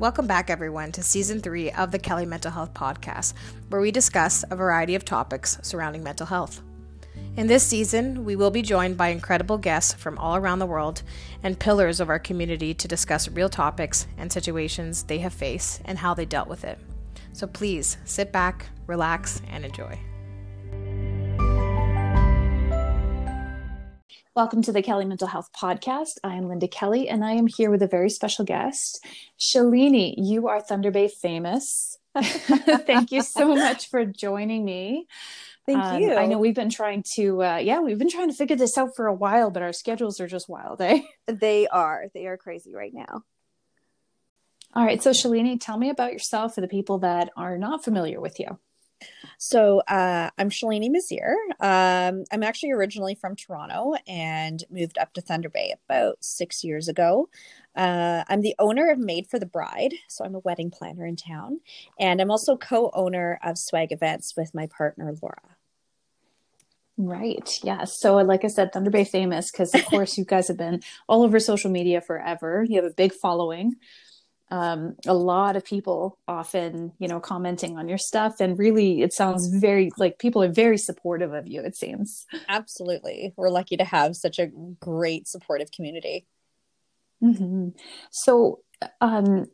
Welcome back, everyone, to season three of the Kelly Mental Health Podcast, where we discuss a variety of topics surrounding mental health. In this season, we will be joined by incredible guests from all around the world and pillars of our community to discuss real topics and situations they have faced and how they dealt with it. So please sit back, relax, and enjoy. Welcome to the Kelly Mental Health Podcast. I am Linda Kelly, and I am here with a very special guest, Shalini. You are Thunder Bay famous. Thank you so much for joining me. Thank um, you. I know we've been trying to, uh, yeah, we've been trying to figure this out for a while, but our schedules are just wild, eh? They are. They are crazy right now. All right. So, Shalini, tell me about yourself for the people that are not familiar with you. So uh, I'm Shalini Mazier. Um, I'm actually originally from Toronto and moved up to Thunder Bay about six years ago. Uh, I'm the owner of Made for the Bride, so I'm a wedding planner in town, and I'm also co-owner of Swag Events with my partner Laura. Right. Yeah. So, like I said, Thunder Bay famous because, of course, you guys have been all over social media forever. You have a big following um, a lot of people often you know commenting on your stuff and really it sounds very like people are very supportive of you it seems. Absolutely. We're lucky to have such a great supportive community. Mm-hmm. so um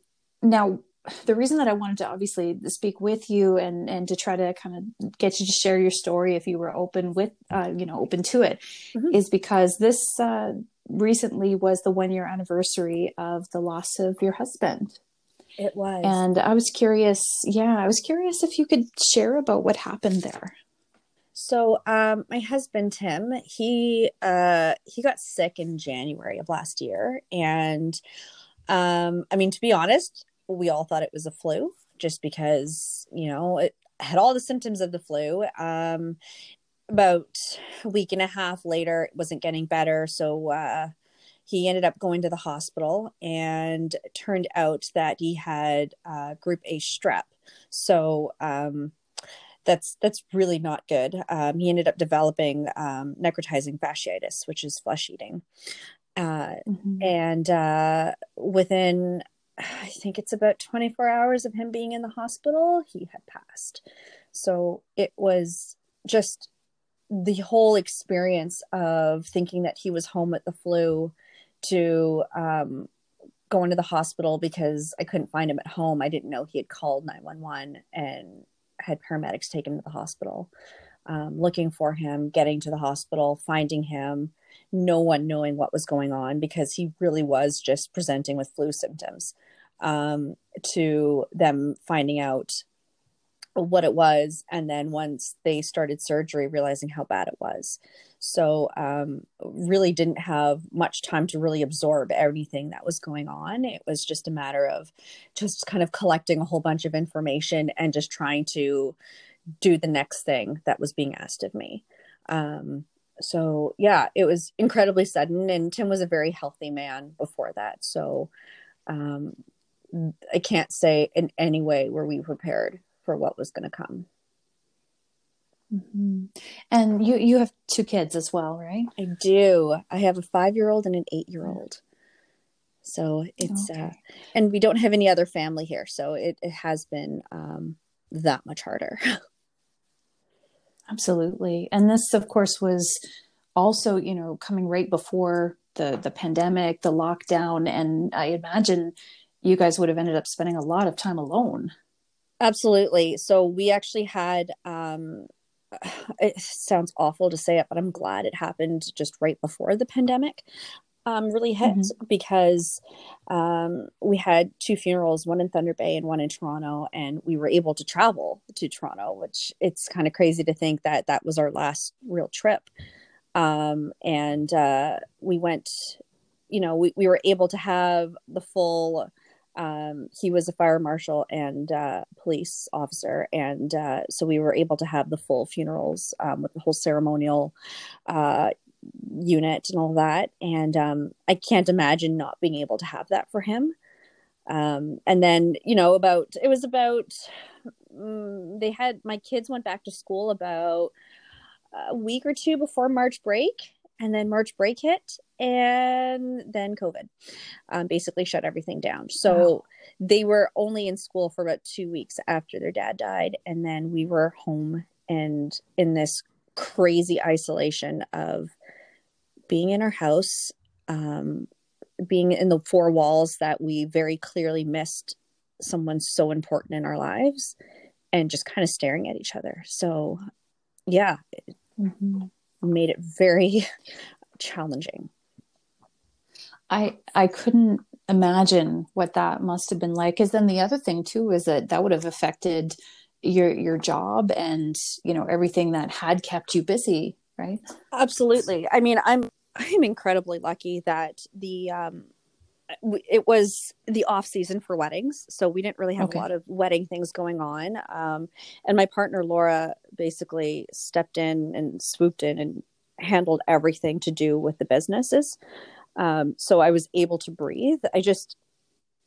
now the reason that I wanted to obviously speak with you and and to try to kind of get you to share your story if you were open with uh, you know open to it, mm-hmm. is because this uh, recently was the one year anniversary of the loss of your husband. It was. And I was curious, yeah, I was curious if you could share about what happened there. So, um, my husband Tim, he uh, he got sick in January of last year, and um, I mean, to be honest, we all thought it was a flu, just because you know it had all the symptoms of the flu. Um, about a week and a half later, it wasn't getting better. So uh, he ended up going to the hospital and turned out that he had uh, group A strep. So um, that's that's really not good. Um, he ended up developing um, necrotizing fasciitis, which is flesh eating. Uh, mm-hmm. And uh, within, I think it's about 24 hours of him being in the hospital, he had passed. So it was just the whole experience of thinking that he was home with the flu to um, going to the hospital because I couldn't find him at home. I didn't know he had called 911 and had paramedics take him to the hospital. Um, looking for him, getting to the hospital, finding him, no one knowing what was going on because he really was just presenting with flu symptoms. Um, to them finding out what it was. And then once they started surgery realizing how bad it was. So um, really didn't have much time to really absorb everything that was going on. It was just a matter of just kind of collecting a whole bunch of information and just trying to do the next thing that was being asked of me. Um, so yeah it was incredibly sudden. And tim was a very healthy man before that. So um, i can't say in any way were we prepared for what was going to come. Mm-hmm. And you you have two kids as well, right? I do. I have a five year old and an eight year old. So it's okay. uh, and we don't have any other family here, so it, it has been um, that much harder. Absolutely, and this, of course, was also you know coming right before the the pandemic, the lockdown, and I imagine you guys would have ended up spending a lot of time alone. Absolutely. So we actually had um it sounds awful to say it, but I'm glad it happened just right before the pandemic um, really hit mm-hmm. because um, we had two funerals, one in Thunder Bay and one in Toronto, and we were able to travel to Toronto, which it's kind of crazy to think that that was our last real trip. Um, and uh, we went, you know, we, we were able to have the full um, he was a fire marshal and uh, police officer, and uh, so we were able to have the full funerals um, with the whole ceremonial uh, unit and all that. And um, I can't imagine not being able to have that for him. Um, and then, you know, about it was about um, they had my kids went back to school about a week or two before March break, and then March break hit, and then COVID um, basically shut everything down. So wow. they were only in school for about two weeks after their dad died, and then we were home and in this crazy isolation of being in our house, um, being in the four walls that we very clearly missed someone so important in our lives, and just kind of staring at each other. So, yeah. Mm-hmm made it very challenging. I I couldn't imagine what that must have been like. Because then the other thing too is that that would have affected your your job and you know everything that had kept you busy, right? Absolutely. I mean, I'm I'm incredibly lucky that the um it was the off season for weddings so we didn't really have okay. a lot of wedding things going on um, and my partner laura basically stepped in and swooped in and handled everything to do with the businesses um, so i was able to breathe. I just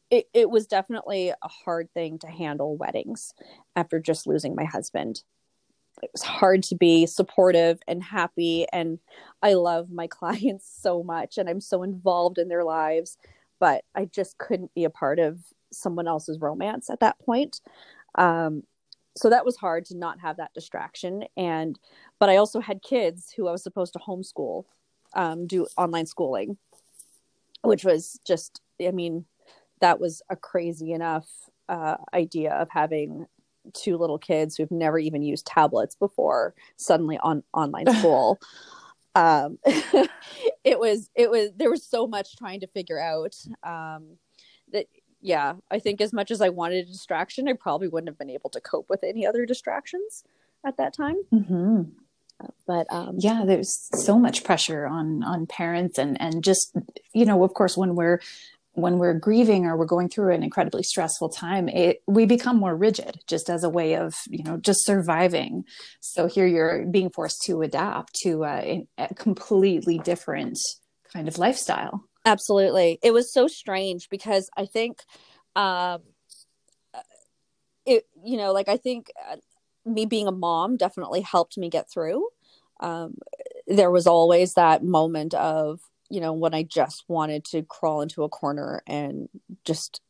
it, it was definitely a hard thing to handle weddings after just losing my husband. It was hard to be supportive and happy and i love my clients so much and i'm so involved in their lives but I just couldn't be a part of someone else's romance at that point. Um, so that was hard to not have that distraction. And, but I also had kids who I was supposed to homeschool, um, do online schooling, which was just, I mean, that was a crazy enough uh, idea of having two little kids who've never even used tablets before suddenly on online school um it was it was there was so much trying to figure out um that yeah i think as much as i wanted a distraction i probably wouldn't have been able to cope with any other distractions at that time mm-hmm. but um yeah there's so much pressure on on parents and and just you know of course when we're when we're grieving or we're going through an incredibly stressful time it we become more rigid just as a way of you know just surviving. So here you're being forced to adapt to a, a completely different kind of lifestyle. Absolutely. It was so strange because i think um it you know like i think uh, me being a mom definitely helped me get through. Um there was always that moment of you know, when I just wanted to crawl into a corner and just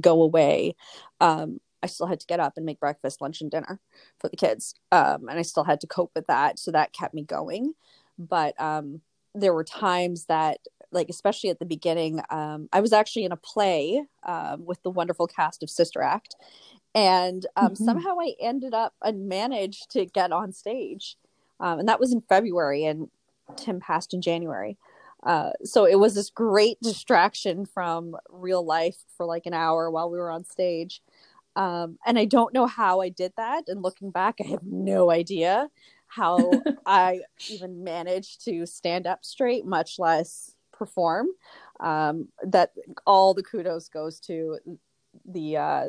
go away, um, I still had to get up and make breakfast, lunch, and dinner for the kids. Um, and I still had to cope with that. So that kept me going. But um, there were times that, like, especially at the beginning, um, I was actually in a play um, with the wonderful cast of Sister Act. And um, mm-hmm. somehow I ended up and managed to get on stage. Um, and that was in February, and Tim passed in January. Uh, so it was this great distraction from real life for like an hour while we were on stage. Um, and I don't know how I did that. And looking back, I have no idea how I even managed to stand up straight, much less perform. Um, that all the kudos goes to the uh,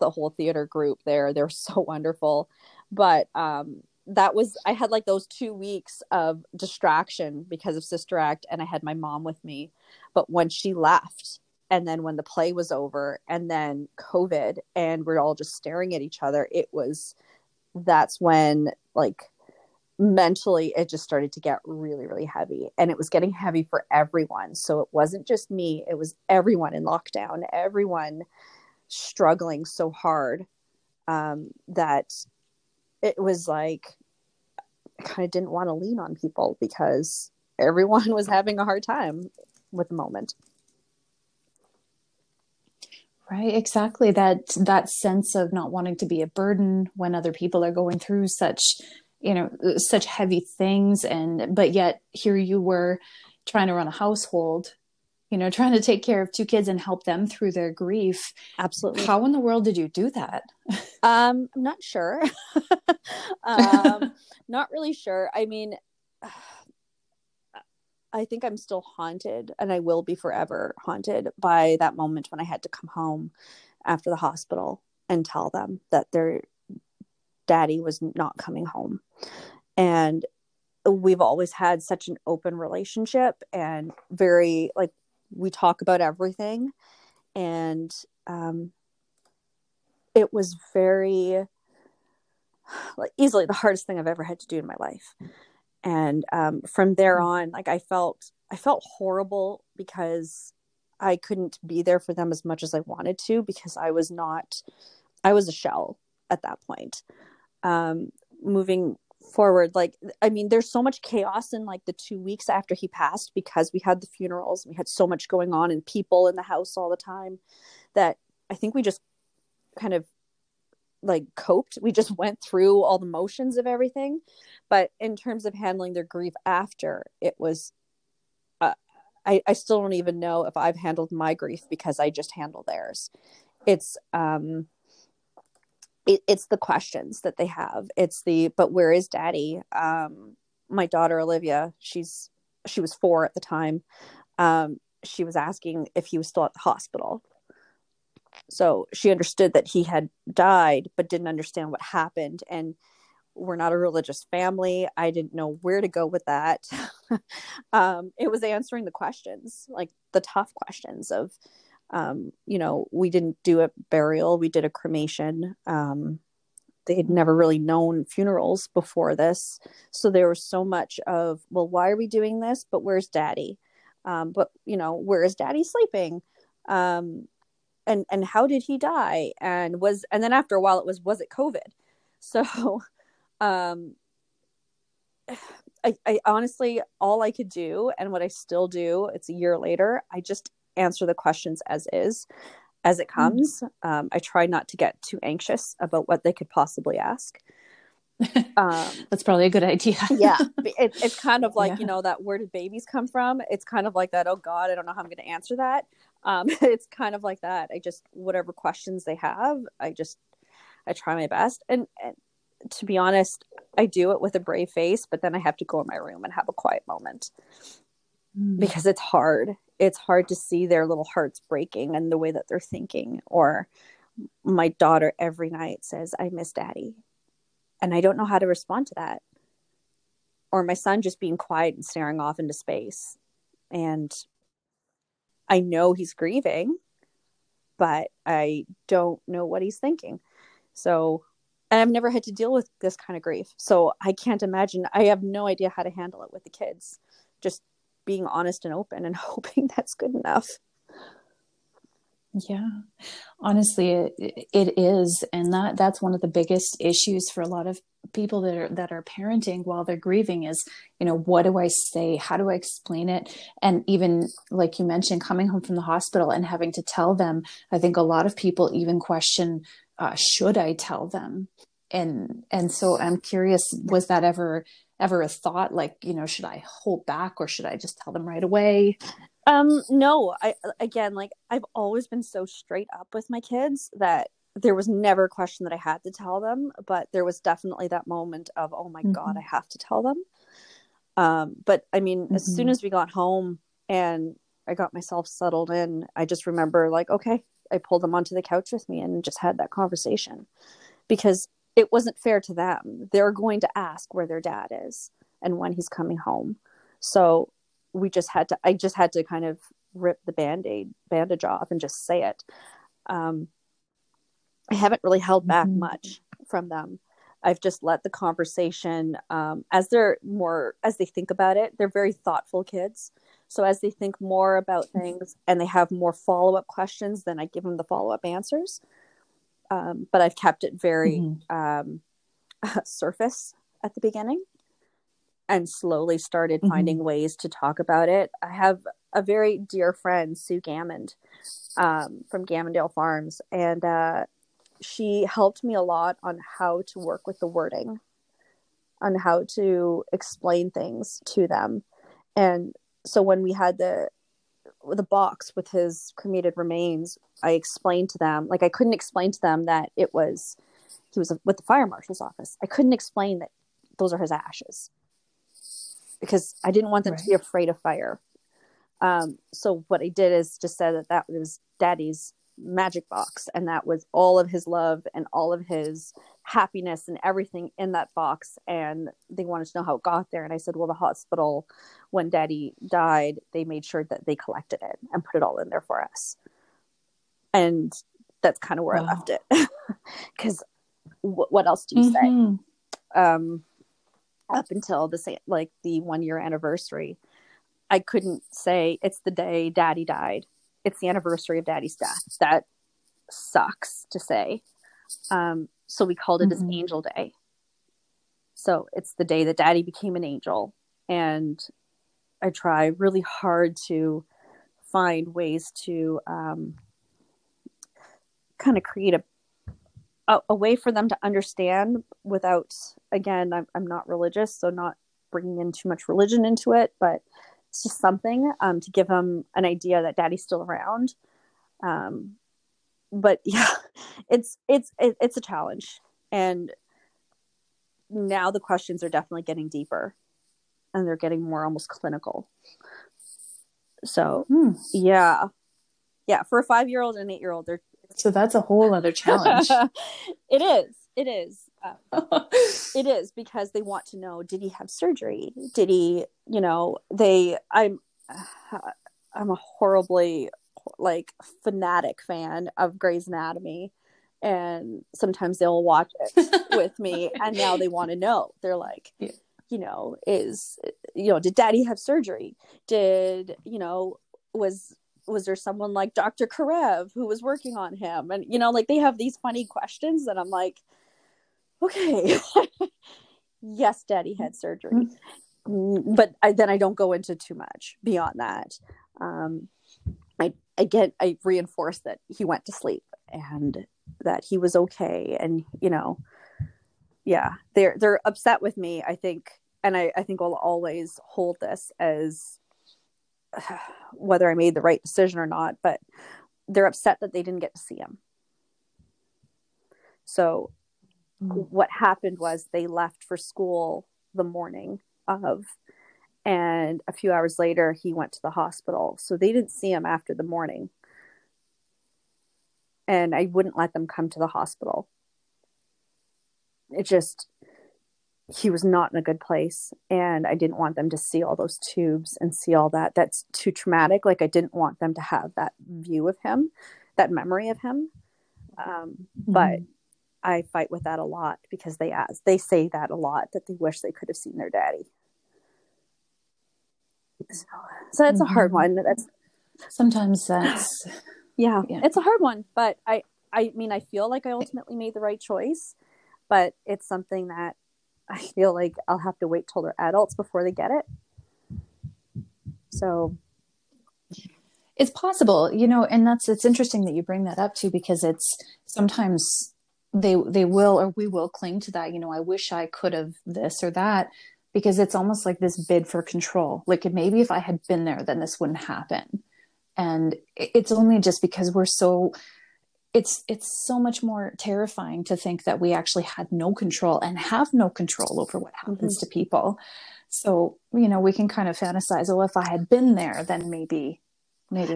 the whole theater group there. They're so wonderful. But um, that was I had like those two weeks of distraction because of Sister Act, and I had my mom with me. But when she left, and then when the play was over, and then COVID, and we're all just staring at each other, it was that's when like mentally it just started to get really really heavy and it was getting heavy for everyone so it wasn't just me it was everyone in lockdown everyone struggling so hard um, that it was like kind of didn't want to lean on people because everyone was having a hard time with the moment. Right, exactly. That that sense of not wanting to be a burden when other people are going through such, you know, such heavy things and but yet here you were trying to run a household you know, trying to take care of two kids and help them through their grief. Absolutely. How in the world did you do that? Um, I'm not sure. um, not really sure. I mean, I think I'm still haunted and I will be forever haunted by that moment when I had to come home after the hospital and tell them that their daddy was not coming home. And we've always had such an open relationship and very like we talk about everything. And um, it was very like easily the hardest thing i've ever had to do in my life. And um, from there on like i felt i felt horrible because i couldn't be there for them as much as i wanted to because i was not i was a shell at that point. Um, moving forward like i mean there's so much chaos in like the two weeks after he passed because we had the funerals we had so much going on and people in the house all the time that i think we just kind of like coped. We just went through all the motions of everything. But in terms of handling their grief after it was uh, I, I still don't even know if i've handled my grief because i just handle theirs. It's um it, it's the questions that they have. It's the but where is daddy? Um my daughter olivia she's she was four at the time. Um she was asking if he was still at the hospital. So she understood that he had died but didn't understand what happened. And we're not a religious family. I didn't know where to go with that. Um, it was answering the questions like the tough questions of um, you know we didn't do a burial we did a cremation. Um, they had never really known funerals before this. So there was so much of well why are we doing this? But where's daddy? Um, but you know where is daddy sleeping? Um, and and how did he die? And was and then after a while it was was it covid? So um I, I honestly all i could do and what i still do it's a year later i just answer the questions as is as it mm-hmm. comes mm-hmm. um, i try not to get too anxious about what they could possibly ask um, that's probably a good idea yeah it, it's kind of like yeah. you know that where did babies come from it's kind of like that oh god i don't know how i'm going to answer that um, it's kind of like that i just whatever questions they have i just i try my best and, and to be honest i do it with a brave face but then i have to go in my room and have a quiet moment mm. because it's hard it's hard to see their little hearts breaking and the way that they're thinking. Or my daughter every night says i miss daddy. And i don't know how to respond to that. Or my son just being quiet and staring off into space. And i know he's grieving but i don't know what he's thinking. So and i've never had to deal with this kind of grief. So i can't imagine i have no idea how to handle it with the kids. Just being honest and open and hoping that's good enough. Yeah. Honestly it, it is. And that that's one of the biggest issues for a lot of people that are that are parenting while they're grieving is you know what do i say? How do i explain it? And even like you mentioned coming home from the hospital and having to tell them i think a lot of people even question uh, should i tell them? And and so i'm curious was that ever ever a thought like you know should i hold back or should i just tell them right away um no i again like i've always been so straight up with my kids that there was never a question that i had to tell them but there was definitely that moment of oh my mm-hmm. god i have to tell them um but i mean mm-hmm. as soon mm-hmm. as we got home and i got myself settled in i just remember like okay i pulled them onto the couch with me and just had that conversation because it wasn't fair to them. They're going to ask where their dad is and when he's coming home. So we just had to, I just had to kind of rip the band aid bandage off and just say it. Um, I haven't really held back mm-hmm. much from them. I've just let the conversation, um, as they're more, as they think about it, they're very thoughtful kids. So as they think more about things and they have more follow up questions, then I give them the follow up answers um, but I've kept it very mm-hmm. um, surface at the beginning and slowly started mm-hmm. finding ways to talk about it. I have a very dear friend, Sue Gammond, um, from Gammondale Farms, and uh, she helped me a lot on how to work with the wording, on how to explain things to them. And so when we had the the box with his cremated remains, I explained to them, like I couldn't explain to them that it was he was with the fire marshal's office. I couldn't explain that those are his ashes because I didn't want them right. to be afraid of fire. Um, so what I did is just said that that was Daddy's magic box, and that was all of his love and all of his happiness and everything in that box and they wanted to know how it got there and i said well the hospital when daddy died they made sure that they collected it and put it all in there for us and that's kind of where wow. i left it because w- what else do you mm-hmm. say um up until the same like the one year anniversary i couldn't say it's the day daddy died it's the anniversary of daddy's death. That sucks to say. Um, so we called it mm-hmm. as angel day. So it's the day that daddy became an angel. And i try really hard to find ways to um, kind of create a a, a, way for them to understand without again I'm, I'm not religious so not bringing in too much religion into it but just something um, to give them an idea that daddy's still around um, but yeah it's it's it's a challenge and now the questions are definitely getting deeper and they're getting more almost clinical so hmm. yeah yeah for a five year old and eight year old they're so that's a whole other challenge. it is. It is. Um, it is because they want to know did he have surgery? Did he, you know, they I'm I'm a horribly like fanatic fan of Grey's Anatomy and sometimes they'll watch it with me and now they want to know. They're like yeah. you know, is you know, did daddy have surgery? Did, you know, was was there someone like Dr. Karev who was working on him? And you know, like they have these funny questions and I'm like, okay, yes, daddy had surgery. Mm-hmm. But I, then I don't go into too much beyond that. Um, I again, I reinforce that he went to sleep and that he was okay. And you know, yeah, they're they're upset with me. I think, and I I think I'll always hold this as whether I made the right decision or not, but they're upset that they didn't get to see him. So mm. what happened was they left for school the morning of and a few hours later he went to the hospital. So they didn't see him after the morning. And I wouldn't let them come to the hospital. It just he was not in a good place and i didn't want them to see all those tubes and see all that that's too traumatic like i didn't want them to have that view of him that memory of him um, mm-hmm. but i fight with that a lot because they ask they say that a lot that they wish they could have seen their daddy so, so that's mm-hmm. a hard mm-hmm. one that's sometimes that's yeah, yeah it's a hard one but i i mean i feel like i ultimately made the right choice but it's something that I feel like I'll have to wait till they're adults before they get it. So it's possible, you know, and that's it's interesting that you bring that up too because it's sometimes they they will or we will cling to that, you know, I wish I could have this or that because it's almost like this bid for control. Like maybe if I had been there then this wouldn't happen. And it's only just because we're so it's it's so much more terrifying to think that we actually had no control and have no control over what happens mm-hmm. to people so you know we can kind of fantasize oh if i had been there then maybe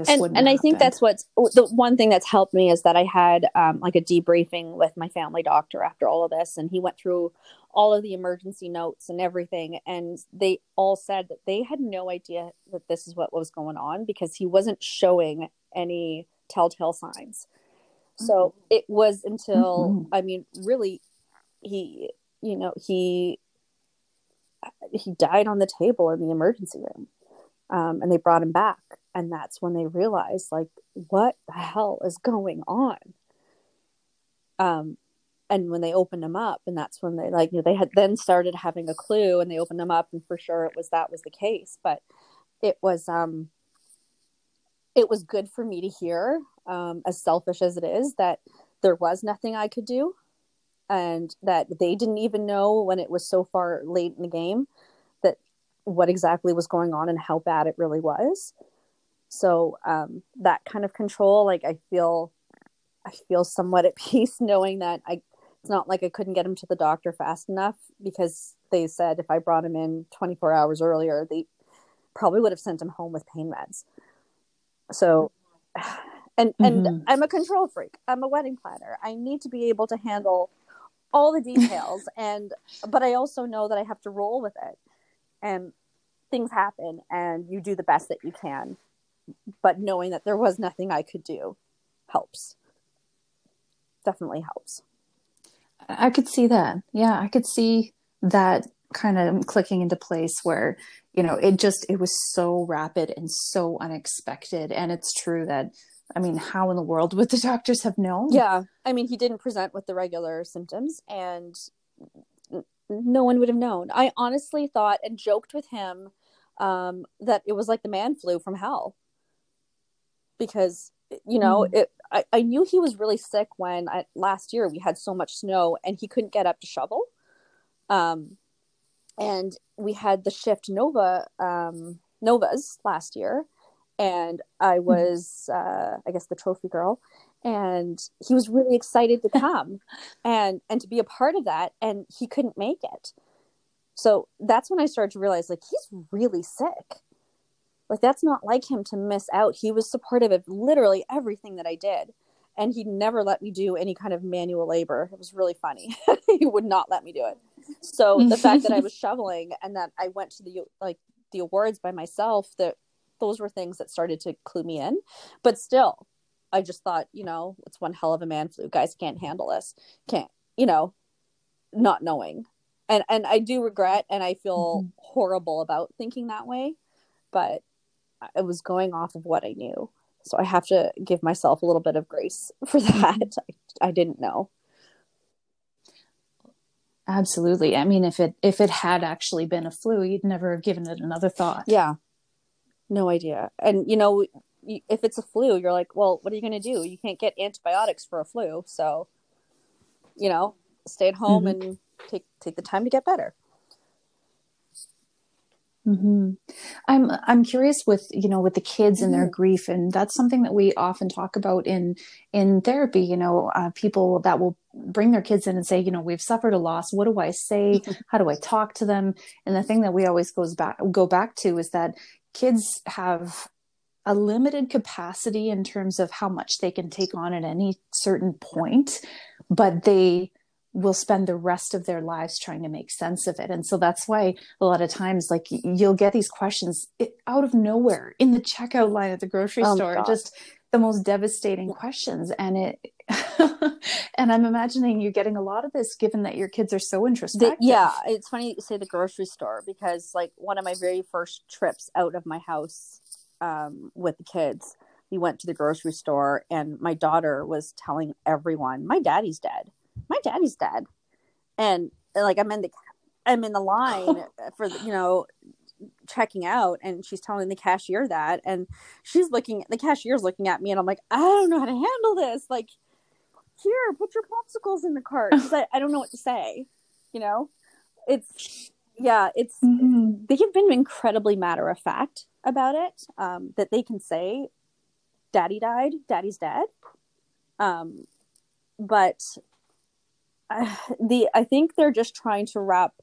and, and i think that's what's the one thing that's helped me is that i had um, like a debriefing with my family doctor after all of this and he went through all of the emergency notes and everything and they all said that they had no idea that this is what was going on because he wasn't showing any telltale signs. So it was until mm-hmm. I mean, really, he, you know, he he died on the table in the emergency room, um, and they brought him back, and that's when they realized, like, what the hell is going on? Um, and when they opened them up, and that's when they like, you know, they had then started having a clue, and they opened them up, and for sure it was that was the case, but it was um it was good for me to hear um, as selfish as it is, that there was nothing I could do and that they didn't even know when it was so far late in the game that what exactly was going on and how bad it really was. So um, that kind of control, like I feel, I feel somewhat at peace knowing that I, it's not like I couldn't get him to the doctor fast enough because they said if I brought him in 24 hours earlier, they probably would have sent him home with pain meds. So and and mm-hmm. i'm a control freak i'm a wedding planner i need to be able to handle all the details and but i also know that i have to roll with it and things happen and you do the best that you can but knowing that there was nothing i could do helps. Definitely helps. I could see that. Yeah i could see that kind of clicking into place where you know it just it was so rapid and so unexpected. And it's true that i mean how in the world would the doctors have known? Yeah. I mean he didn't present with the regular symptoms and no one would have known. I honestly thought and joked with him um, that it was like the man flu from hell because you know mm. it I, I knew he was really sick when I, last year we had so much snow and he couldn't get up to shovel um, and we had the shift nova um, novas last year and i mm-hmm. was uh, i guess the trophy girl and he was really excited to come and and to be a part of that and he couldn't make it so that's when i started to realize like he's really sick like that's not like him to miss out he was supportive of literally everything that i did and he never let me do any kind of manual labor it was really funny he would not let me do it so the fact that I was shoveling and that I went to the like the awards by myself, that those were things that started to clue me in. But still, I just thought, you know, it's one hell of a man flu. Guys can't handle this. Can't, you know, not knowing. And and I do regret and I feel mm-hmm. horrible about thinking that way, but I was going off of what I knew. So I have to give myself a little bit of grace for that. I, I didn't know. Absolutely. I mean, if it if it had actually been a flu, you'd never have given it another thought. Yeah. No idea. And you know, if it's a flu, you're like, well, what are you going to do? You can't get antibiotics for a flu, so you know, stay at home mm-hmm. and take take the time to get better. Mm-hmm. I'm I'm curious with you know with the kids and their mm-hmm. grief, and that's something that we often talk about in in therapy. You know, uh, people that will bring their kids in and say, you know, we've suffered a loss. What do I say? How do I talk to them? And the thing that we always goes back go back to is that kids have a limited capacity in terms of how much they can take on at any certain point, but they will spend the rest of their lives trying to make sense of it. And so that's why a lot of times, like you'll get these questions out of nowhere in the checkout line at the grocery oh store, just the most devastating questions. And it, and I'm imagining you getting a lot of this given that your kids are so introspective. The, yeah. It's funny you say the grocery store because like one of my very first trips out of my house um, with the kids, we went to the grocery store and my daughter was telling everyone, my daddy's dead my daddy's dead. And like i'm in the i'm in the line for you know checking out and she's telling the cashier that and she's looking the cashier's looking at me and i'm like i don't know how to handle this. Like here put your popsicles in the cart. Because I, I don't know what to say you know? It's yeah it's mm-hmm. they have been incredibly matter of fact about it um that they can say daddy died daddy's dead. Um but the I think they're just trying to wrap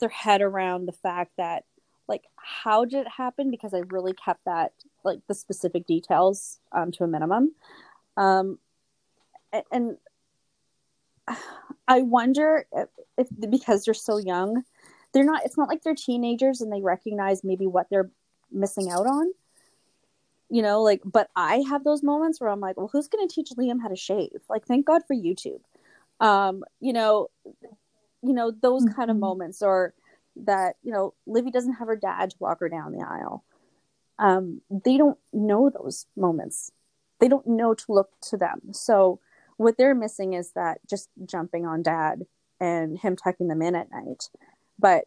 their head around the fact that like how did it happen because I really kept that like the specific details um, to a minimum. Um, and, and I wonder if, if because they're so young, they're not. It's not like they're teenagers and they recognize maybe what they're missing out on. You know, like, but I have those moments where I'm like, well, who's going to teach Liam how to shave? Like, thank God for YouTube um you know you know those kind of mm-hmm. moments or that you know livy doesn't have her dad to walk her down the aisle. Um they don't know those moments. They don't know to look to them. So what they're missing is that just jumping on dad and him tucking them in at night. But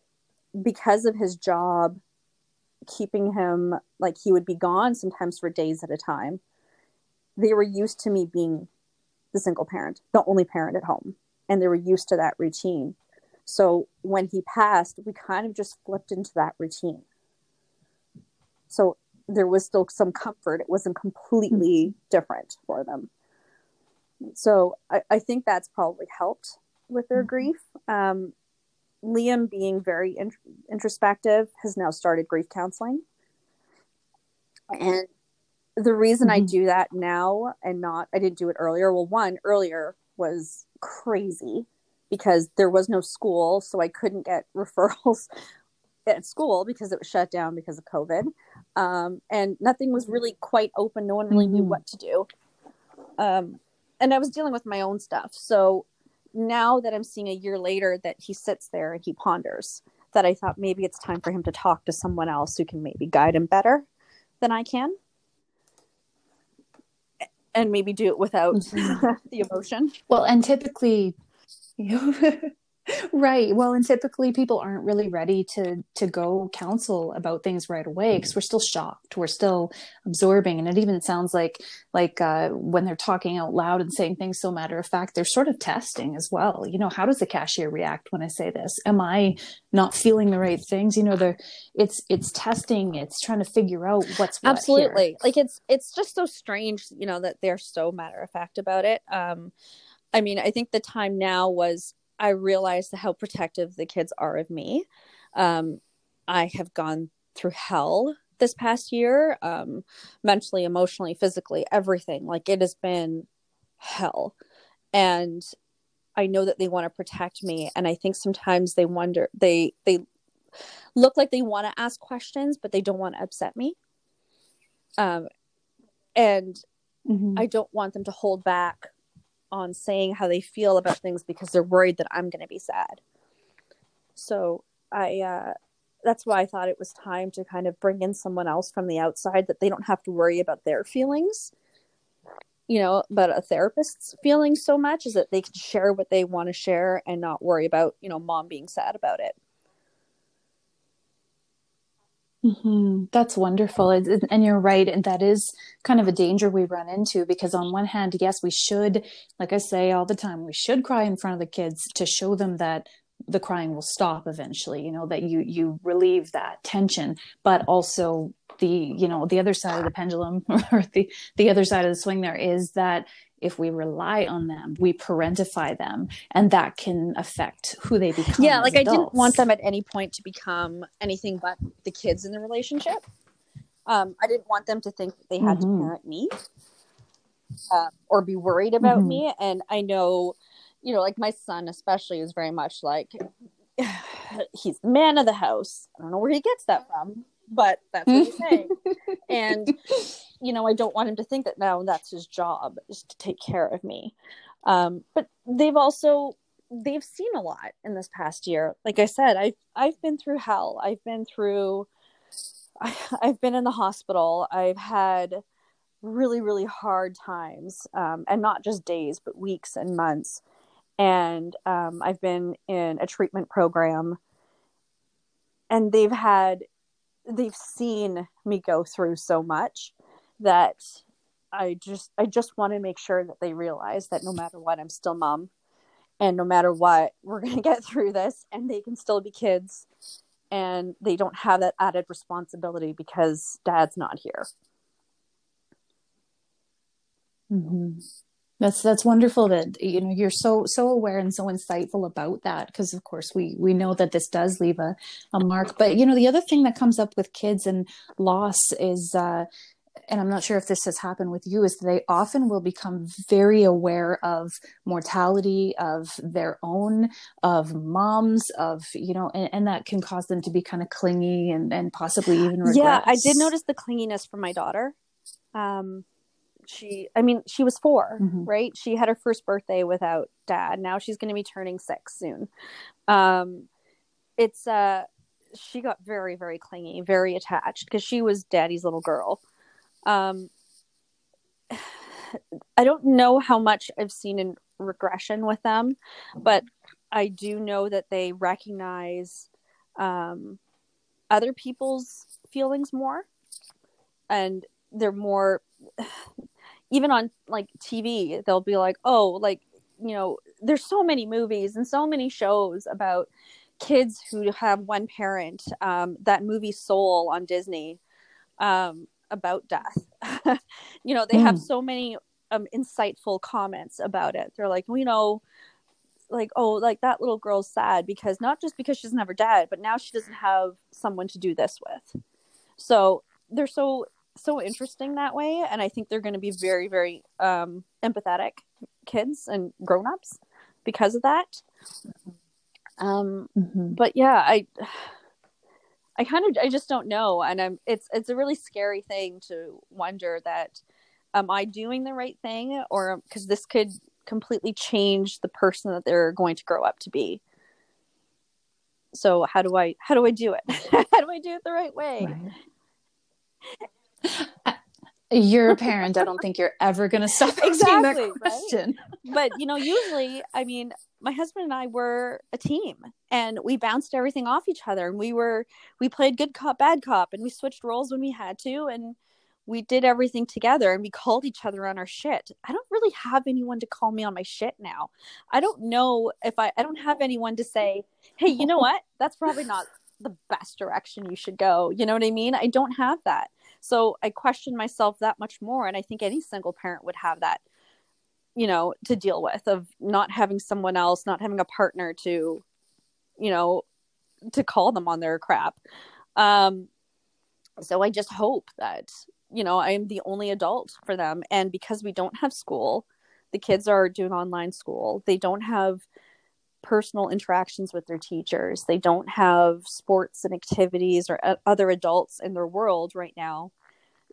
because of his job keeping him like he would be gone sometimes for days at a time. They were used to me being the single parent, the only parent at home, and they were used to that routine. So when he passed, we kind of just flipped into that routine. So there was still some comfort. It wasn't completely different for them. So I, I think that's probably helped with their mm-hmm. grief. Um, Liam, being very in- introspective, has now started grief counseling. And the reason mm-hmm. I do that now and not I didn't do it earlier. Well, one earlier was crazy because there was no school, so I couldn't get referrals at school because it was shut down because of COVID, um, and nothing was really quite open. No one really mm-hmm. knew what to do, um, and I was dealing with my own stuff. So now that I'm seeing a year later that he sits there and he ponders, that I thought maybe it's time for him to talk to someone else who can maybe guide him better than I can. And maybe do it without mm-hmm. the emotion. Well, and typically, you right. Well and typically people aren't really ready to to go counsel about things right away because we're still shocked. We're still absorbing and it even sounds like like uh, when they're talking out loud and saying things so matter of fact they're sort of testing as well. You know how does the cashier react when i say this? Am i not feeling the right things? You know they're it's it's testing. It's trying to figure out what's what absolutely. Here. like it's it's just so strange you know that they're so matter of fact about it. Um I mean, I think the time now was I realized how protective the kids are of me. Um, I have gone through hell this past year, um, mentally, emotionally, physically, everything. Like it has been hell. And I know that they want to protect me. And I think sometimes they wonder, they, they look like they want to ask questions, but they don't want to upset me. Um, and mm-hmm. I don't want them to hold back on saying how they feel about things because they're worried that I'm going to be sad. So I, uh, that's why I thought it was time to kind of bring in someone else from the outside that they don't have to worry about their feelings, you know, but a therapist's feelings so much is that they can share what they want to share and not worry about, you know, mom being sad about it. Mm-hmm. That's wonderful. and you're right. And that is kind of a danger we run into because, on one hand, yes, we should, like I say all the time, we should cry in front of the kids to show them that the crying will stop eventually, you know, that you, you relieve that tension, but also the, you know, the other side of the pendulum or the, the other side of the swing there is that if we rely on them, we parentify them, and that can affect who they become. Yeah, like adults. I didn't want them at any point to become anything but the kids in the relationship. Um, I didn't want them to think they had mm-hmm. to parent me uh, or be worried about mm-hmm. me. And I know, you know, like my son especially is very much like he's the man of the house. I don't know where he gets that from, but that's what he's saying. and you know, I don't want him to think that now that's his job is to take care of me. Um, but they've also they've seen a lot in this past year. Like I said, I've I've been through hell. I've been through I, I've been in the hospital. I've had really really hard times, um, and not just days, but weeks and months. And um, I've been in a treatment program, and they've had they've seen me go through so much that I just I just want to make sure that they realize that no matter what I'm still mom and no matter what we're going to get through this and they can still be kids and they don't have that added responsibility because dad's not here. Mm-hmm. That's that's wonderful that you know you're so so aware and so insightful about that because of course we we know that this does leave a, a mark. But you know the other thing that comes up with kids and loss is uh, and I'm not sure if this has happened with you, is they often will become very aware of mortality, of their own, of moms, of, you know, and, and that can cause them to be kind of clingy and, and possibly even regrets. Yeah, I did notice the clinginess from my daughter. Um, she, I mean, she was 4 mm-hmm. right? She had her first birthday without dad. Now she's going to be turning six soon. Um, it's, uh, she got very, very clingy, very attached because she was daddy's little girl. Um, I don't know how much I've seen in regression with them, but I do know that they recognize um, other people's feelings more, and they're more. Even on like TV, they'll be like, "Oh, like you know, there's so many movies and so many shows about kids who have one parent. Um, that movie Soul on Disney. Um, about death. you know, they mm. have hmm. so many um, insightful comments about it. They're like, we know, like, oh, like that little girl's sad because not just because she's never dead, but now she doesn't have someone to do this with. So they're so so interesting that way, and I think they're going to be very very um, empathetic kids and grown ups because of that. Um, mm-hmm. but yeah, I I kind of I just don't know, and I'm it's it's a really scary thing to wonder that am I doing the right thing or because this could completely change the person that they're going to grow up to be. so how do I how do I do it? how do I do it the right way? Right. You're a parent. I don't think you're ever going to stop asking that question. Right? But you know, usually, I mean, my husband and I were a team, and we bounced everything off each other, and we were we played good cop, bad cop, and we switched roles when we had to, and we did everything together and we called each other on our shit. I don't really have anyone to call me on my shit now. I don't know if I I don't have anyone to say, "Hey, you know what? That's probably not the best direction you should go." You know what I mean? I don't have that. So I question myself that much more and I think any single parent would have that you know to deal with of not having someone else, not having a partner to you know to call them on their crap. Um so I just hope that you know, I am the only adult for them. And because we don't have school, the kids are doing online school. They don't have personal interactions with their teachers. They don't have sports and activities or other adults in their world right now.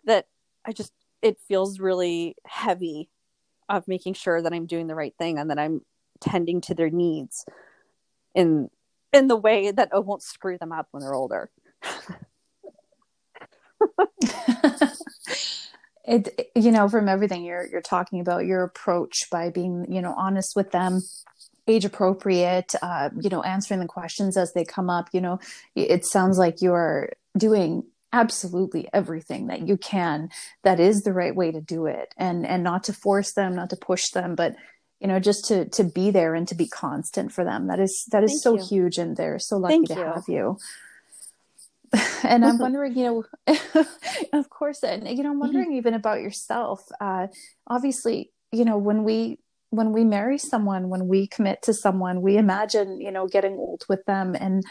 That I just, it feels really heavy of making sure that I'm doing the right thing and that I'm tending to their needs in in the way that I won't screw them up when they're older. it you know from everything you're you're talking about your approach by being you know honest with them age appropriate uh, you know answering the questions as they come up you know it sounds like you're doing absolutely everything that you can that is the right way to do it and and not to force them not to push them but you know just to to be there and to be constant for them that is that is Thank so you. huge and they're so lucky Thank to you. have you and I'm wondering, you know, of course, and you know, I'm mm-hmm. wondering mm-hmm. even about yourself. Uh, obviously, you know, when we when we marry someone, when we commit to someone, we imagine, you know, getting old with them, and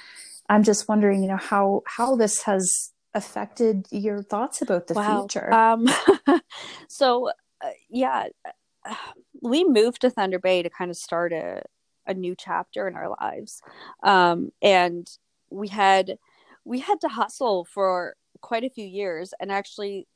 I'm just wondering, you know, how how this has affected your thoughts about the wow. future. Um, so, uh, yeah, we moved to Thunder Bay to kind of start a a new chapter in our lives, um, and we had we had to hustle for quite a few years and actually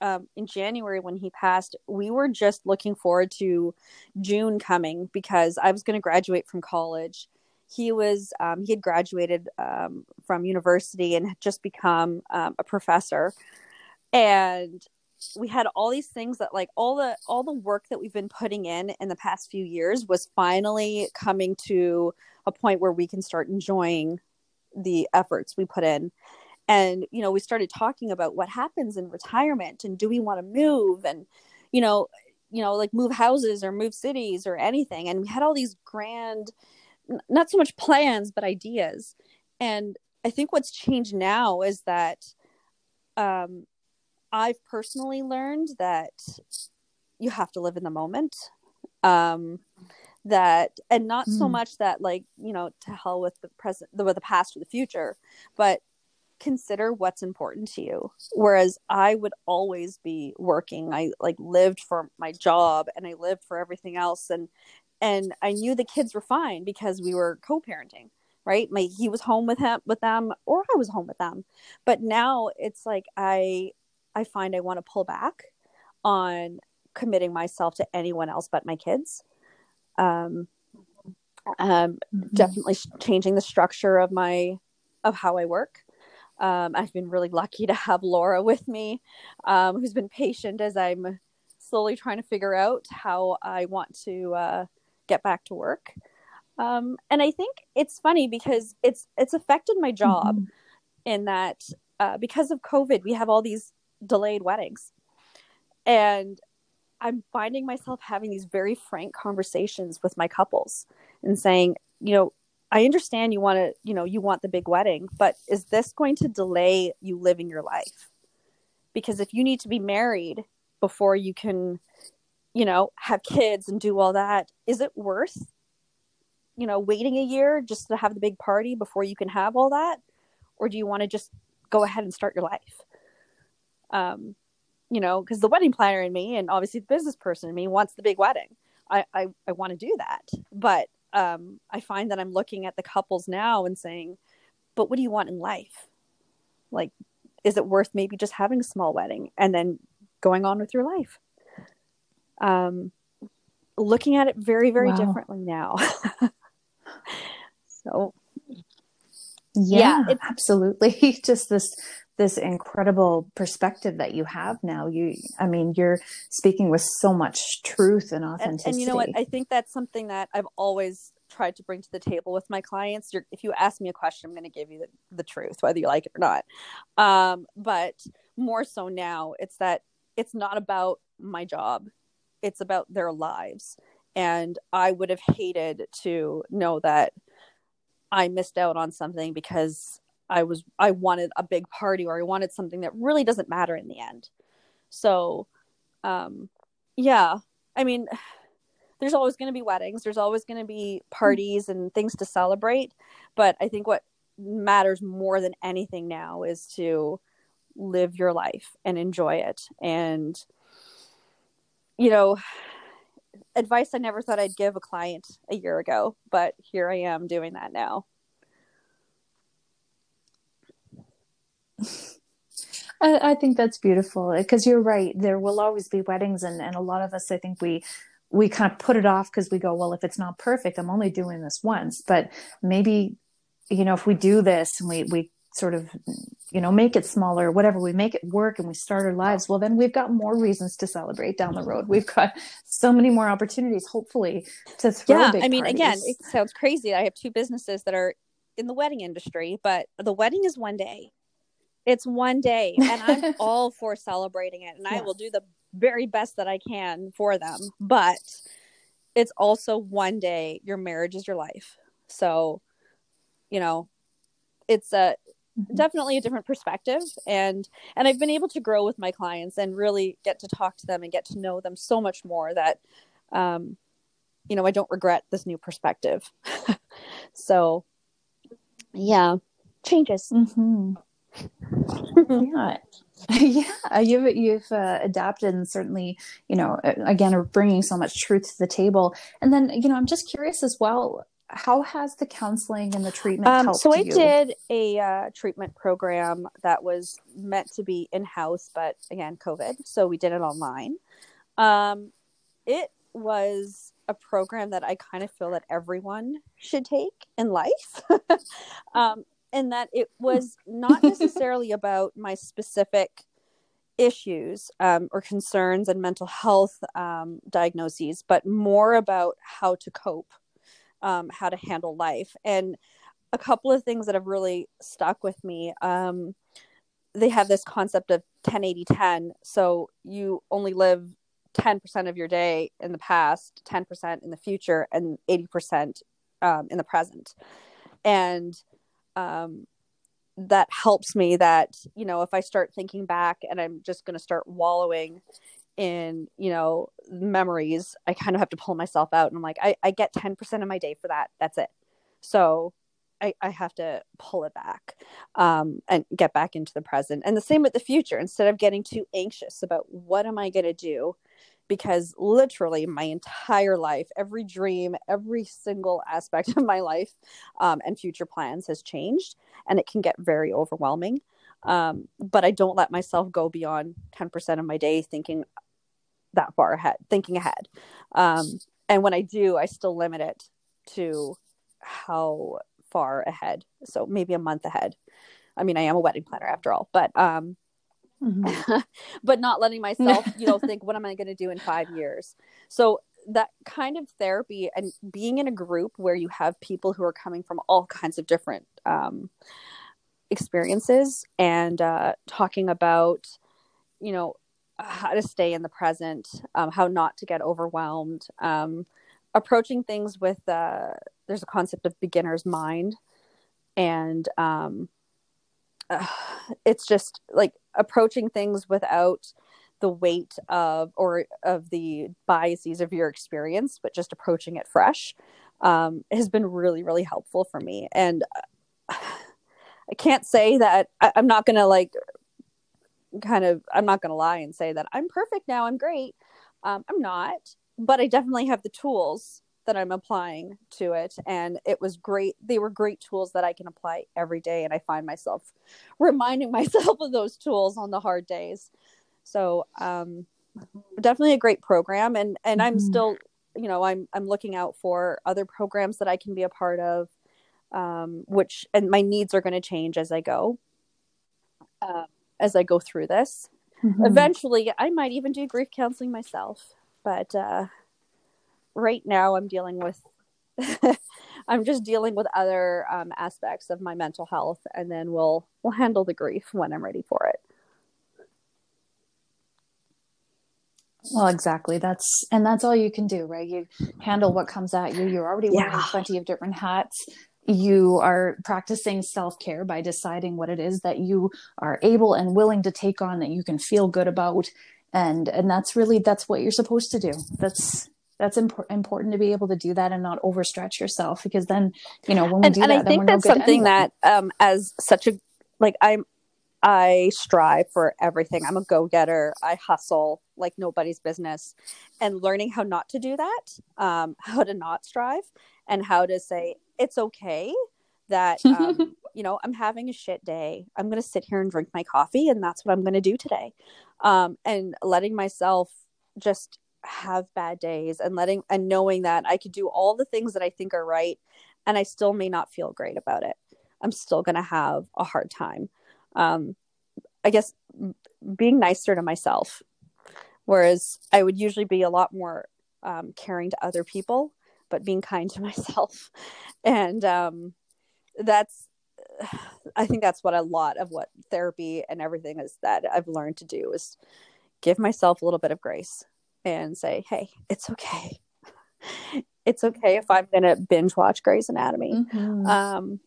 um, in January when he passed, we were just looking forward to June coming because I was going to graduate from college. He was um, he had graduated um, from university and had just become um, a professor, and we had all these things that like all the all the work that we've been putting in in the past few years was finally coming to a point where we can start enjoying the efforts we put in and you know we started talking about what happens in retirement and do we want to move and you know you know like move houses or move cities or anything and we had all these grand not so much plans but ideas and i think what's changed now is that um i've personally learned that you have to live in the moment um that and not mm. so much that like you know to hell with the present the, with the past or the future but consider what's important to you. Whereas i would always be working. I like lived for my job and i lived for everything else. And and i knew the kids were fine because we were co-parenting right? My he was home with him with them or i was home with them. But now it's like i i find i want to pull back on committing myself to anyone else but my kids. Um, um, mm-hmm. definitely changing the structure of my of how I work. Um, I've been really lucky to have Laura with me, um, who's been patient as I'm slowly trying to figure out how I want to uh, get back to work. Um, and I think it's funny because it's it's affected my job mm-hmm. in that uh, because of COVID, we have all these delayed weddings, and I'm finding myself having these very frank conversations with my couples and saying, you know, I understand you want to, you know, you want the big wedding, but is this going to delay you living your life? Because if you need to be married before you can, you know, have kids and do all that, is it worth, you know, waiting a year just to have the big party before you can have all that? Or do you want to just go ahead and start your life? Um, you know, because the wedding planner in me and obviously the business person in me wants the big wedding. I, I, I want to do that. But um, I find that I'm looking at the couples now and saying, but what do you want in life? Like, is it worth maybe just having a small wedding and then going on with your life? Um, looking at it very, very wow. differently now. so yeah, yeah absolutely just this this incredible perspective that you have now. You i mean you're speaking with so much truth and authenticity and, and you know what? i think that's something that i've always tried to bring to the table with my clients. You're, if you ask me a question i'm going to give you the, the, truth whether you like it or not. Um, but more so now it's that it's not about my job. It's about their lives. And i would have hated to know that i missed out on something because I was I wanted a big party or I wanted something that really doesn't matter in the end. So um yeah, I mean there's always going to be weddings, there's always going to be parties and things to celebrate, but I think what matters more than anything now is to live your life and enjoy it and you know advice I never thought I'd give a client a year ago, but here I am doing that now. I, I think that's beautiful because you're right. There will always be weddings, and, and a lot of us, I think we we kind of put it off because we go, well, if it's not perfect, I'm only doing this once. But maybe, you know, if we do this and we we sort of, you know, make it smaller, whatever, we make it work and we start our lives, well, then we've got more reasons to celebrate down the road. We've got so many more opportunities, hopefully, to throw. Yeah, I mean, parties. again, it sounds crazy. I have two businesses that are in the wedding industry, but the wedding is one day it's one day, and I'm all for celebrating it, and yes. I will do the very best that I can for them. But it's also one day. Your marriage is your life, so you know, it's a mm-hmm. definitely a different perspective and and i've been able to grow with my clients and really get to talk to them and get to know them so much more that um you know i don't regret this new perspective so yeah changes mm-hmm yeah yeah you've you've uh, adapted and certainly you know again are bringing so much truth to the table. And then you know i'm just curious as well how has the counseling and the treatment um, helped so i you? did a uh, treatment program that was meant to be in-house but again covid so we did it online. Um, it was a program that i kind of feel that everyone should take in life. Um, in that it was not necessarily about my specific issues um, or concerns and mental health um, diagnoses, but more about how to cope, um, how to handle life. And a couple of things that have really stuck with me. Um, they have this concept of 10 80 10. So you only live 10% of your day in the past, 10% in the future, and 80% um, in the present. And um, that helps me that you know if i start thinking back and i'm just going to start wallowing in you know memories i kind of have to pull myself out and i'm like i, I get 10% of my day for that. That's it. So I, I have to pull it back um, and get back into the present. And the same with the future. Instead of getting too anxious about what am i going to do because literally my entire life, every dream, every single aspect of my life um, and future plans has changed, and it can get very overwhelming. Um, but I don't let myself go beyond 10% of my day thinking that far ahead, thinking ahead. Um, and when I do, I still limit it to how far ahead. So maybe a month ahead. I mean, I am a wedding planner after all, but um, mm-hmm. but not letting myself, you know, think, what am I going to do in five years? So that kind of therapy and being in a group where you have people who are coming from all kinds of different um, experiences and uh, talking about, you know, how to stay in the present, um, how not to get overwhelmed, um, approaching things with, uh, there's a concept of beginner's mind. And um, uh, it's just like approaching things without the weight of or of the biases of your experience but just approaching it fresh um, has been really really helpful for me. And i can't say that I, i'm not gonna like kind of i'm not gonna lie and say that i'm perfect now i'm great. Um, i'm not but i definitely have the tools that I'm applying to it. And it was great. They were great tools that I can apply every day. And I find myself reminding myself of those tools on the hard days. So um, definitely a great program. And, and mm-hmm. I'm still, you know, I'm, I'm looking out for other programs that I can be a part of. um, which and my needs are going to change as I go, uh, as I go through this. Mm-hmm. Eventually, I might even do grief counseling myself, but uh, right now I'm dealing with. I'm just dealing with other um, aspects of my mental health, and then we'll we'll handle the grief when I'm ready for it. Well, exactly. That's and that's all you can do, right? You handle what comes at you. You're already wearing yeah. plenty of different hats. You are practicing self care by deciding what it is that you are able and willing to take on that you can feel good about, and and that's really that's what you're supposed to do. That's that's impor- important to be able to do that and not overstretch yourself because then you know when we do that and, do and that, I think that's something that um as such a like I'm I strive for everything. I'm a go getter. I hustle like nobody's business. And learning how not to do that, um, how to not strive, and how to say, it's okay that, um, you know, I'm having a shit day. I'm going to sit here and drink my coffee, and that's what I'm going to do today. Um, and letting myself just have bad days and letting and knowing that I could do all the things that I think are right and I still may not feel great about it. I'm still going to have a hard time um, I guess being nicer to myself. Whereas I would usually be a lot more um, caring to other people, but being kind to myself. And um, that's, I think that's what a lot of what therapy and everything is that I've learned to do is give myself a little bit of grace and say, hey, it's okay. it's okay if I'm going to binge watch Grey's Anatomy. Mm-hmm. Um,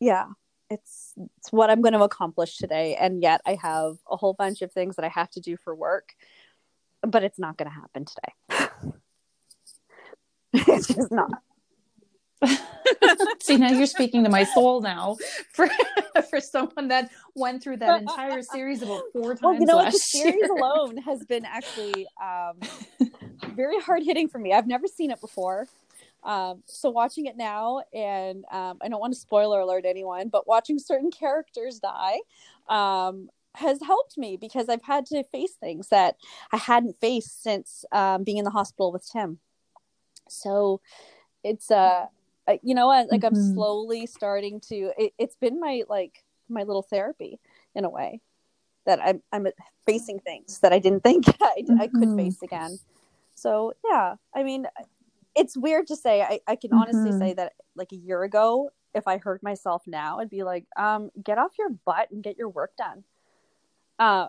yeah, it's it's what I'm going to accomplish today and yet I have a whole bunch of things that I have to do for work but it's not going to happen today. it's just not. See now you're speaking to my soul now for for someone that went through that entire series about four times. Well, you know, the series year. alone has been actually um, very hard hitting for me. I've never seen it before. Um, so watching it now, and um, I don't want to spoiler alert anyone, but watching certain characters die um, has helped me because I've had to face things that I hadn't faced since um, being in the hospital with Tim. So it's uh, you know, what? like mm-hmm. I'm slowly starting to. It, it's been my like my little therapy in a way that I'm I'm facing things that I didn't think I, mm-hmm. I could mm-hmm. face again. So yeah, I mean, it's weird to say. I, I can honestly mm-hmm. say that like a year ago, if I heard myself now, I'd be like, um, get off your butt and get your work done. Uh,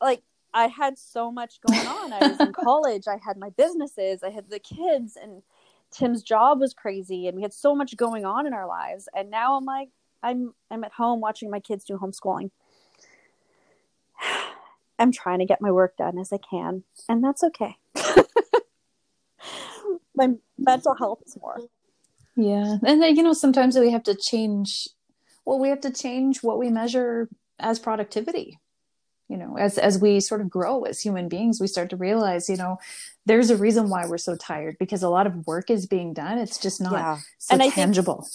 like I had so much going on. I was in college. I had my businesses. I had the kids, and Tim's job was crazy, and we had so much going on in our lives. And now I'm like, I'm I'm at home watching my kids do homeschooling. I'm trying to get my work done as I can, and that's okay. my mental health is more. Yeah. And then, you know, sometimes we have to change well, we have to change what we measure as productivity. You know, as as we sort of grow as human beings, we start to realize, you know, there's a reason why we're so tired because a lot of work is being done. It's just not yeah. so and tangible.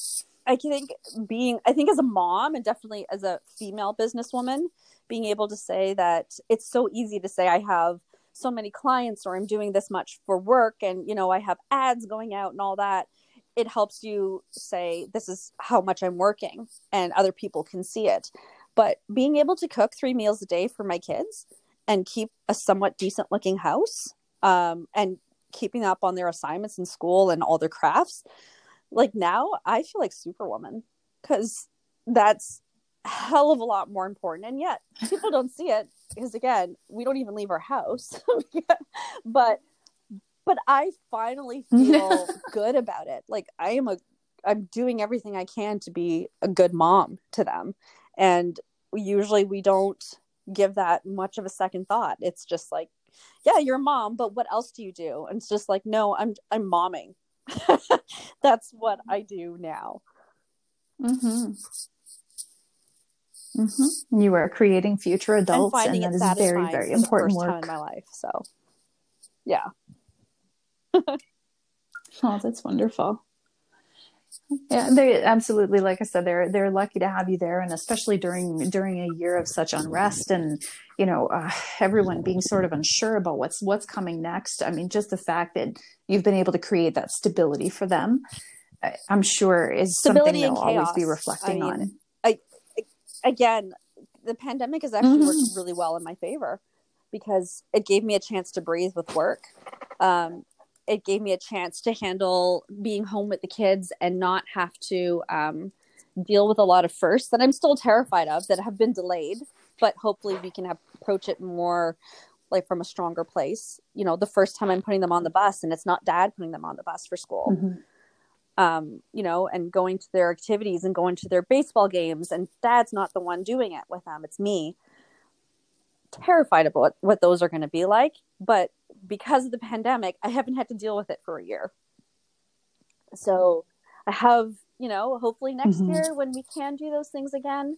I think, I think being I think as a mom and definitely as a female businesswoman, being able to say that it's so easy to say I have so many clients or I'm doing this much for work and you know I have ads going out and all that it helps you say this is how much I'm working and other people can see it but being able to cook 3 meals a day for my kids and keep a somewhat decent looking house um, and keeping up on their assignments in school and all their crafts like now I feel like superwoman cuz that's hell of a lot more important. And yet people don't see it because again we don't even leave our house. But but i finally feel good about it. Like i am a i'm doing everything i can to be a good mom to them. And usually we don't give that much of a second thought. It's just like yeah you're a mom but what else do you do and it's just like no i'm i'm momming that's what i do now mm-hmm. Mm-hmm. You are creating future adults, and, and that is very, very important work in my life. So, yeah. oh, that's wonderful. Yeah, they absolutely. Like I said, they're they're lucky to have you there, and especially during during a year of such unrest, and you know, uh, everyone being sort of unsure about what's what's coming next. I mean, just the fact that you've been able to create that stability for them I'm sure is Stability something they'll always be reflecting I mean, on. again, the pandemic has actually Mhm. worked really well in my favor because it gave me a chance to breathe with work. Um, it gave me a chance to handle being home with the kids and not have to um, deal with a lot of firsts that I'm still terrified of that have been delayed. But hopefully, we can approach it more like from a stronger place. You know, the first time I'm putting them on the bus, and it's not dad putting them on the bus for school Mhm. um, you know, and going to their activities and going to their baseball games, and dad's not the one doing it with them, it's me. Terrified about what, those are going to be like, but because of the pandemic, I haven't had to deal with it for a year. So I have, you know, hopefully next Mhm. year when we can do those things again,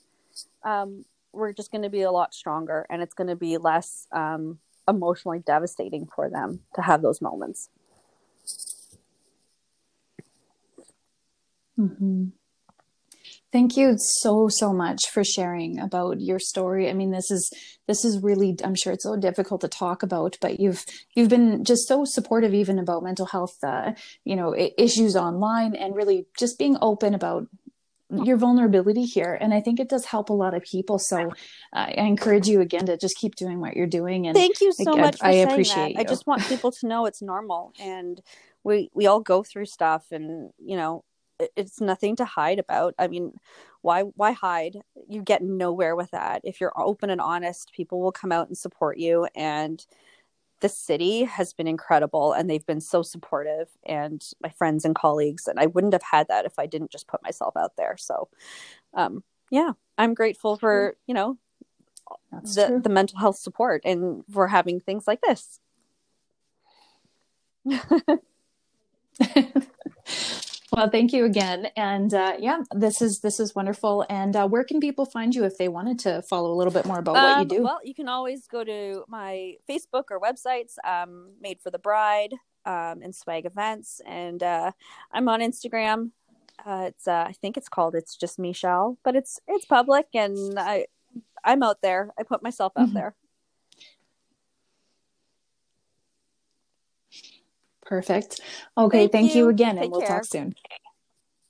um, we're just going to be a lot stronger and it's going to be less um, emotionally devastating for them to have those moments. Mhm. Thank you so so much for sharing about your story. I mean, this is this is really I'm sure it's so difficult to talk about, but you've you've been just so supportive even about mental health, uh, you know, issues online, and really just being open about your vulnerability here. And I think it does help a lot of people. So uh, I encourage you again to just keep doing what you're doing. And Thank you so I- much for I saying appreciate that. I just want people to know it's normal and we we all go through stuff and you know it's nothing to hide about. I mean, why why hide? You get nowhere with that. If you're open and honest, people will come out and support you and the city has been incredible and they've been so supportive and my friends and colleagues and I wouldn't have had that if I didn't just put myself out there. So um yeah, I'm grateful for, you know, That's the true. the mental health support and for having things like this. well, thank you again. And uh, yeah, this is this is wonderful. And uh, where can people find you if they wanted to follow a little bit more about what you Um, do? Well, you can always go to my Facebook or websites, um, Made for the Bride um, and Swag Events, and uh, I'm on Instagram. Uh, it's uh, I think it's called It's Just Michelle, but it's it's public, and I I'm out there. I put myself out Mhm. there. Perfect. Okay, Thank thank, you. you. again, Take and we'll care. talk soon.